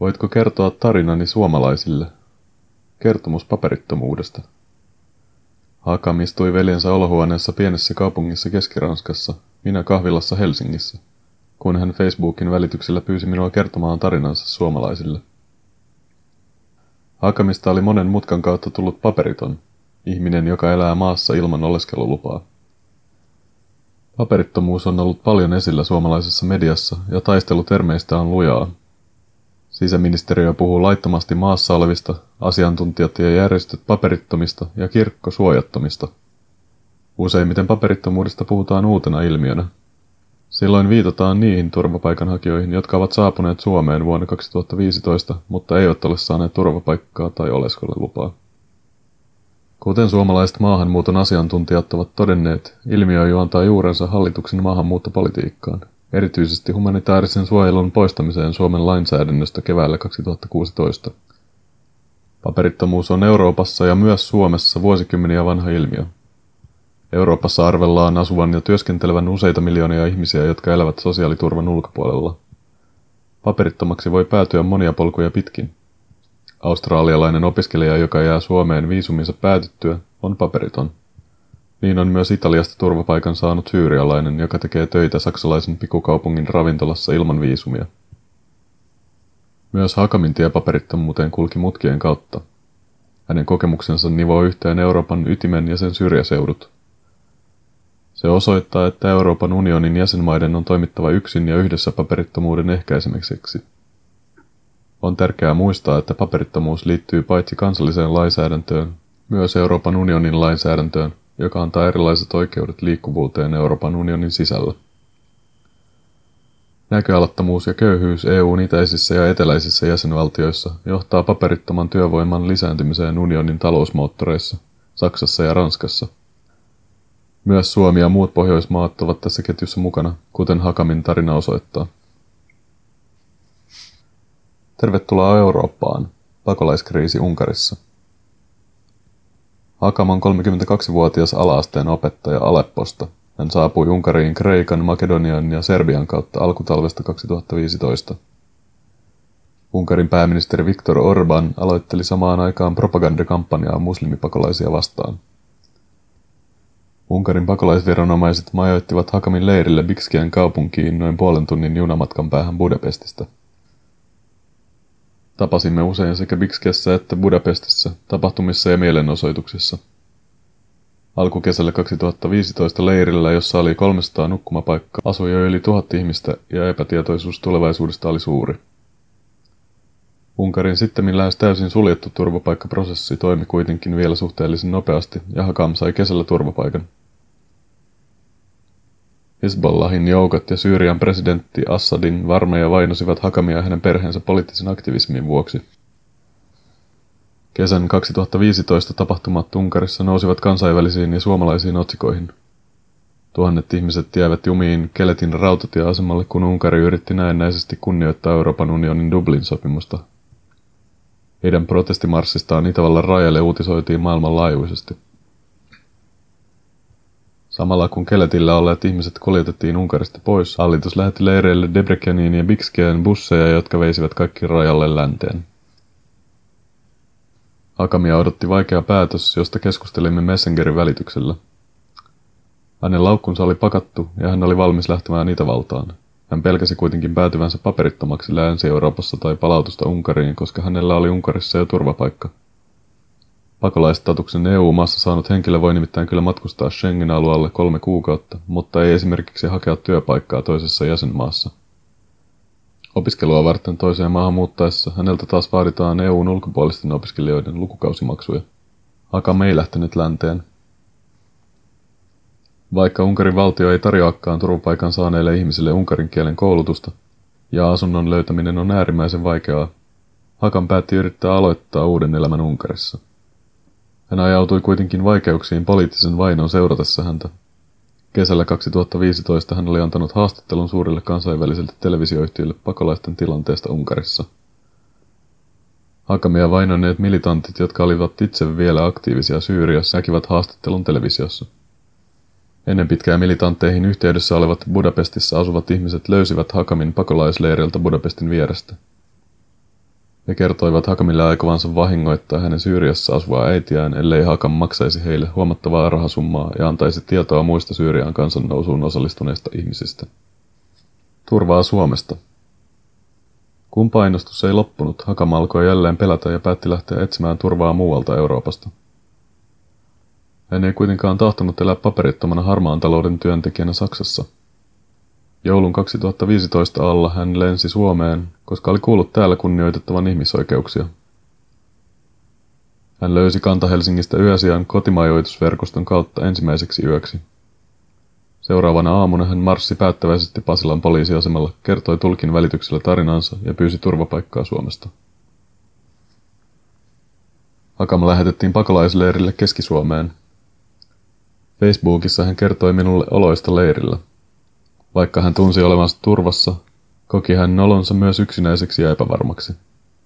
Voitko kertoa tarinani suomalaisille? Kertomus paperittomuudesta. Hakam istui veljensä olohuoneessa pienessä kaupungissa Keski-Ranskassa, minä kahvilassa Helsingissä, kun hän Facebookin välityksellä pyysi minua kertomaan tarinansa suomalaisille. Hakamista oli monen mutkan kautta tullut paperiton, ihminen, joka elää maassa ilman oleskelulupaa. Paperittomuus on ollut paljon esillä suomalaisessa mediassa ja taistelu termeistä on lujaa. Sisäministeriö puhuu laittomasti maassa olevista, asiantuntijat ja järjestöt paperittomista ja kirkko suojattomista. Useimmiten paperittomuudesta puhutaan uutena ilmiönä. Silloin viitataan niihin turvapaikanhakijoihin, jotka ovat saapuneet Suomeen vuonna 2015, mutta eivät ole saaneet turvapaikkaa tai oleskelulupaa. Kuten suomalaiset maahanmuuton asiantuntijat ovat todenneet, ilmiö juontaa juurensa hallituksen maahanmuuttopolitiikkaan, erityisesti humanitaarisen suojelun poistamiseen Suomen lainsäädännöstä keväällä 2016. Paperittomuus on Euroopassa ja myös Suomessa vuosikymmeniä vanha ilmiö. Euroopassa arvellaan asuvan ja työskentelevän useita miljoonia ihmisiä, jotka elävät sosiaaliturvan ulkopuolella. Paperittomaksi voi päätyä monia polkuja pitkin. Australialainen opiskelija, joka jää Suomeen viisuminsa päätyttyä, on paperiton. Niin on myös Italiasta turvapaikan saanut syyrialainen, joka tekee töitä saksalaisen pikukaupungin ravintolassa ilman viisumia. Myös Hakamin tie paperittomuuteen kulki mutkien kautta. Hänen kokemuksensa nivoo yhteen Euroopan ytimen ja sen syrjäseudut. Se osoittaa, että Euroopan unionin jäsenmaiden on toimittava yksin ja yhdessä paperittomuuden ehkäisemiseksi. On tärkeää muistaa, että paperittomuus liittyy paitsi kansalliseen lainsäädäntöön, myös Euroopan unionin lainsäädäntöön, joka antaa erilaiset oikeudet liikkuvuuteen Euroopan unionin sisällä. Näköalattomuus ja köyhyys EUn itäisissä ja eteläisissä jäsenvaltioissa johtaa paperittoman työvoiman lisääntymiseen unionin talousmoottoreissa, Saksassa ja Ranskassa. Myös Suomi ja muut Pohjoismaat ovat tässä ketjussa mukana, kuten Hakamin tarina osoittaa. Tervetuloa Eurooppaan. Pakolaiskriisi Unkarissa. Hakam on 32-vuotias alaasteen opettaja Alepposta. Hän saapui Unkariin Kreikan, Makedonian ja Serbian kautta alkutalvesta 2015. Unkarin pääministeri Viktor Orban aloitteli samaan aikaan propagandakampanjaa muslimipakolaisia vastaan. Unkarin pakolaisviranomaiset majoittivat Hakamin leirille Bikskian kaupunkiin noin puolen tunnin junamatkan päähän Budapestista – Tapasimme usein sekä Bixkessä että Budapestissa, tapahtumissa ja mielenosoituksissa. Alkukesällä 2015 leirillä, jossa oli 300 nukkumapaikkaa, asui jo yli tuhat ihmistä ja epätietoisuus tulevaisuudesta oli suuri. Unkarin sitten lähes täysin suljettu turvapaikkaprosessi toimi kuitenkin vielä suhteellisen nopeasti ja Hakam sai kesällä turvapaikan. Hezbollahin joukot ja Syyrian presidentti Assadin varmeja vainosivat Hakamia hänen perheensä poliittisen aktivismin vuoksi. Kesän 2015 tapahtumat Unkarissa nousivat kansainvälisiin ja suomalaisiin otsikoihin. Tuhannet ihmiset jäivät jumiin Keletin rautatieasemalle, kun Unkari yritti näennäisesti kunnioittaa Euroopan unionin Dublin-sopimusta. Heidän protestimarssistaan Itävallan rajalle uutisoitiin maailmanlaajuisesti. Samalla kun Keletillä olleet ihmiset kuljetettiin Unkarista pois, hallitus lähetti leireille Debreceniin ja Bixkeen busseja, jotka veisivät kaikki rajalle länteen. Akamia odotti vaikea päätös, josta keskustelimme Messengerin välityksellä. Hänen laukkunsa oli pakattu ja hän oli valmis lähtemään Itävaltaan. Hän pelkäsi kuitenkin päätyvänsä paperittomaksi Länsi-Euroopassa tai palautusta Unkariin, koska hänellä oli Unkarissa jo turvapaikka. Pakolaistatuksen EU-maassa saanut henkilö voi nimittäin kyllä matkustaa Schengen-alueelle kolme kuukautta, mutta ei esimerkiksi hakea työpaikkaa toisessa jäsenmaassa. Opiskelua varten toiseen maahan muuttaessa häneltä taas vaaditaan EUn ulkopuolisten opiskelijoiden lukukausimaksuja. Hakam ei lähtenyt länteen. Vaikka Unkarin valtio ei tarjoakaan turvapaikan saaneille ihmisille unkarin kielen koulutusta, ja asunnon löytäminen on äärimmäisen vaikeaa, Hakan päätti yrittää aloittaa uuden elämän Unkarissa. Hän ajautui kuitenkin vaikeuksiin poliittisen vainon seuratessa häntä. Kesällä 2015 hän oli antanut haastattelun suurille kansainvälisille televisioyhtiöille pakolaisten tilanteesta Unkarissa. Hakamia vainonneet militantit, jotka olivat itse vielä aktiivisia Syyriassa, näkivät haastattelun televisiossa. Ennen pitkää militantteihin yhteydessä olevat Budapestissa asuvat ihmiset löysivät Hakamin pakolaisleiriltä Budapestin vierestä. He kertoivat Hakamille aikovansa vahingoittaa hänen Syyriassa asuvaa äitiään, ellei Hakam maksaisi heille huomattavaa rahasummaa ja antaisi tietoa muista Syyrian kansannousuun osallistuneista ihmisistä. Turvaa Suomesta. Kun painostus ei loppunut, Hakam alkoi jälleen pelätä ja päätti lähteä etsimään turvaa muualta Euroopasta. Hän ei kuitenkaan tahtonut elää paperittomana harmaan talouden työntekijänä Saksassa. Joulun 2015 alla hän lensi Suomeen, koska oli kuullut täällä kunnioitettavan ihmisoikeuksia. Hän löysi Kanta-Helsingistä yösijan kotimajoitusverkoston kautta ensimmäiseksi yöksi. Seuraavana aamuna hän marssi päättäväisesti Pasilan poliisiasemalla, kertoi tulkin välityksellä tarinansa ja pyysi turvapaikkaa Suomesta. Hakama lähetettiin pakolaisleirille Keski-Suomeen. Facebookissa hän kertoi minulle oloista leirillä. Vaikka hän tunsi olevansa turvassa, koki hän nolonsa myös yksinäiseksi ja epävarmaksi.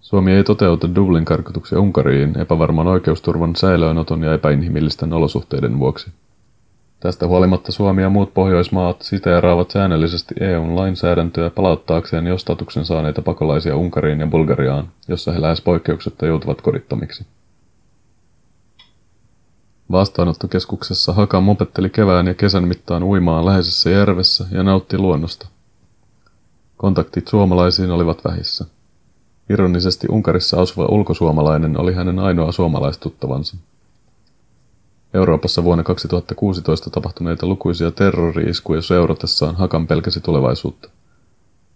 Suomi ei toteuta Dublin karkotuksia Unkariin epävarman oikeusturvan säilöönoton ja epäinhimillisten olosuhteiden vuoksi. Tästä huolimatta Suomi ja muut Pohjoismaat siteeraavat säännöllisesti EUn lainsäädäntöä palauttaakseen jo statuksen saaneita pakolaisia Unkariin ja Bulgariaan, jossa he lähes poikkeuksetta joutuvat kodittomiksi. Vastaanottokeskuksessa Haka mopetteli kevään ja kesän mittaan uimaan läheisessä järvessä ja nautti luonnosta. Kontaktit suomalaisiin olivat vähissä. Ironisesti Unkarissa asuva ulkosuomalainen oli hänen ainoa suomalaistuttavansa. Euroopassa vuonna 2016 tapahtuneita lukuisia terrori-iskuja seuratessaan Hakan pelkäsi tulevaisuutta.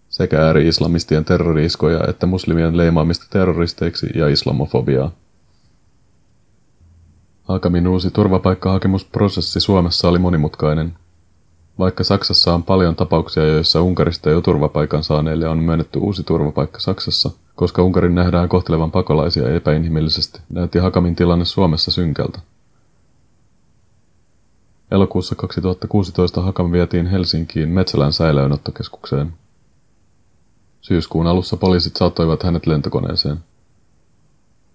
Sekä ääri-islamistien terrori-iskoja että muslimien leimaamista terroristeiksi ja islamofobiaa. Hakamin uusi turvapaikkahakemusprosessi Suomessa oli monimutkainen. Vaikka Saksassa on paljon tapauksia, joissa Unkarista jo turvapaikan saaneille on myönnetty uusi turvapaikka Saksassa, koska Unkarin nähdään kohtelevan pakolaisia epäinhimillisesti, näytti Hakamin tilanne Suomessa synkältä. Elokuussa 2016 Hakam vietiin Helsinkiin Metsälän säilöönottokeskukseen. Syyskuun alussa poliisit saattoivat hänet lentokoneeseen.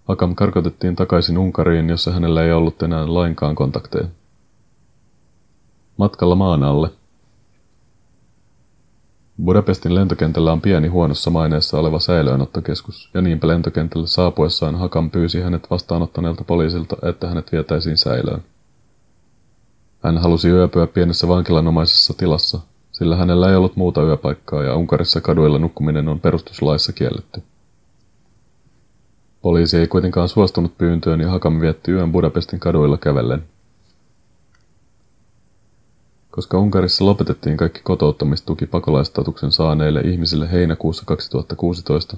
Hakam karkotettiin takaisin Unkariin, jossa hänellä ei ollut enää lainkaan kontakteja. Matkalla maan alle. Budapestin lentokentällä on pieni huonossa maineessa oleva säilöönottokeskus, ja niinpä lentokentälle saapuessaan Hakam pyysi hänet vastaanottaneelta poliisilta, että hänet vietäisiin säilöön. Hän halusi yöpyä pienessä vankilanomaisessa tilassa, sillä hänellä ei ollut muuta yöpaikkaa ja Unkarissa kaduilla nukkuminen on perustuslaissa kielletty. Poliisi ei kuitenkaan suostunut pyyntöön ja Hakam vietti yön Budapestin kaduilla kävellen. Koska Unkarissa lopetettiin kaikki kotouttamistuki pakolaistatuksen saaneille ihmisille heinäkuussa 2016,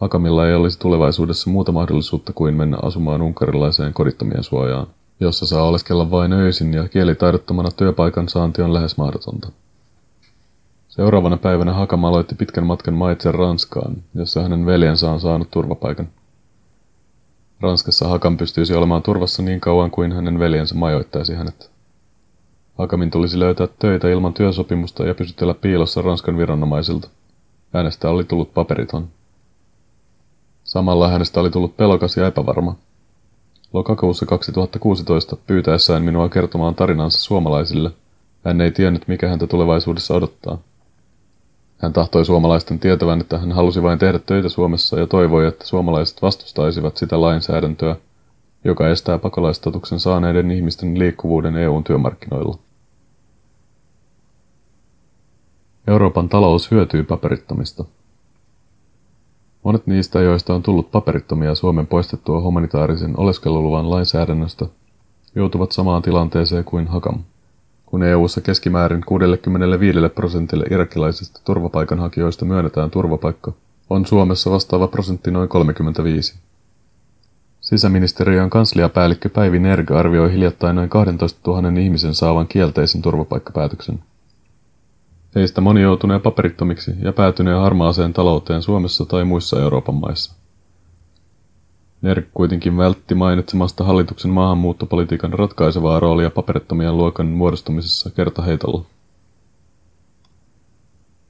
Hakamilla ei olisi tulevaisuudessa muuta mahdollisuutta kuin mennä asumaan unkarilaiseen kodittomien suojaan jossa saa oleskella vain öisin ja kielitaidottomana työpaikan saanti on lähes mahdotonta. Seuraavana päivänä Hakam aloitti pitkän matkan maitse Ranskaan, jossa hänen veljensä on saanut turvapaikan. Ranskassa Hakam pystyisi olemaan turvassa niin kauan kuin hänen veljensä majoittaisi hänet. Hakamin tulisi löytää töitä ilman työsopimusta ja pysytellä piilossa Ranskan viranomaisilta. Hänestä oli tullut paperiton. Samalla hänestä oli tullut pelokas ja epävarma, Lokakuussa 2016 pyytäessään minua kertomaan tarinansa suomalaisille, hän ei tiennyt mikä häntä tulevaisuudessa odottaa. Hän tahtoi suomalaisten tietävän, että hän halusi vain tehdä töitä Suomessa ja toivoi, että suomalaiset vastustaisivat sitä lainsäädäntöä, joka estää pakolaistatuksen saaneiden ihmisten liikkuvuuden EUn työmarkkinoilla. Euroopan talous hyötyy paperittomista. Monet niistä, joista on tullut paperittomia Suomen poistettua humanitaarisen oleskeluluvan lainsäädännöstä, joutuvat samaan tilanteeseen kuin Hakam. Kun EU-ssa keskimäärin 65 prosentille irakilaisista turvapaikanhakijoista myönnetään turvapaikka, on Suomessa vastaava prosentti noin 35. Sisäministeriön kansliapäällikkö Päivi Nerg arvioi hiljattain noin 12 000 ihmisen saavan kielteisen turvapaikkapäätöksen. Heistä moni joutunee paperittomiksi ja päätynee harmaaseen talouteen Suomessa tai muissa Euroopan maissa. Nerk kuitenkin vältti mainitsemasta hallituksen maahanmuuttopolitiikan ratkaisevaa roolia paperittomien luokan muodostumisessa kertaheitolla.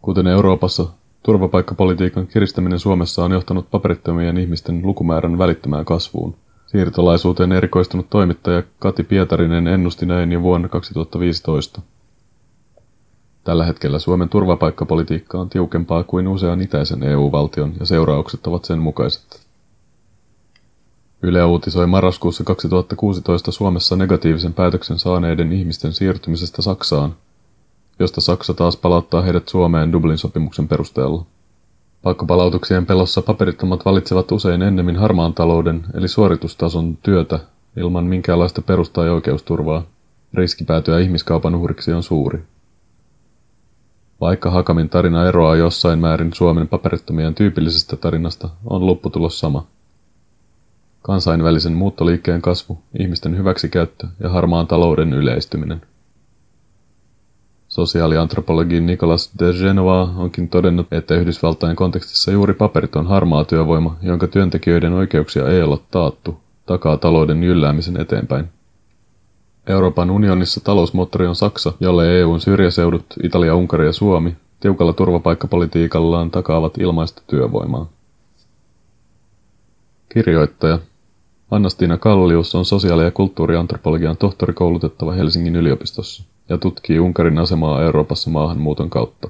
Kuten Euroopassa, turvapaikkapolitiikan kiristäminen Suomessa on johtanut paperittomien ihmisten lukumäärän välittömään kasvuun. Siirtolaisuuteen erikoistunut toimittaja Kati Pietarinen ennusti näin jo vuonna 2015. Tällä hetkellä Suomen turvapaikkapolitiikka on tiukempaa kuin usean itäisen EU-valtion ja seuraukset ovat sen mukaiset. Yle uutisoi marraskuussa 2016 Suomessa negatiivisen päätöksen saaneiden ihmisten siirtymisestä Saksaan, josta Saksa taas palauttaa heidät Suomeen Dublin sopimuksen perusteella. Pakkopalautuksien pelossa paperittomat valitsevat usein ennemmin harmaan talouden eli suoritustason työtä ilman minkäänlaista perusta- ja oikeusturvaa. Riski päätyä ihmiskaupan uhriksi on suuri. Vaikka Hakamin tarina eroaa jossain määrin Suomen paperittomien tyypillisestä tarinasta, on lopputulos sama. Kansainvälisen muuttoliikkeen kasvu, ihmisten hyväksikäyttö ja harmaan talouden yleistyminen. Sosiaaliantropologi Nicolas de Genova onkin todennut, että Yhdysvaltain kontekstissa juuri paperiton harmaa työvoima, jonka työntekijöiden oikeuksia ei ole taattu, takaa talouden jylläämisen eteenpäin. Euroopan unionissa talousmoottori on Saksa, jolle EUn syrjäseudut, Italia, Unkari ja Suomi, tiukalla turvapaikkapolitiikallaan takaavat ilmaista työvoimaa. Kirjoittaja Anna-Stiina Kallius on sosiaali- ja kulttuuriantropologian tohtorikoulutettava Helsingin yliopistossa ja tutkii Unkarin asemaa Euroopassa maahanmuuton kautta.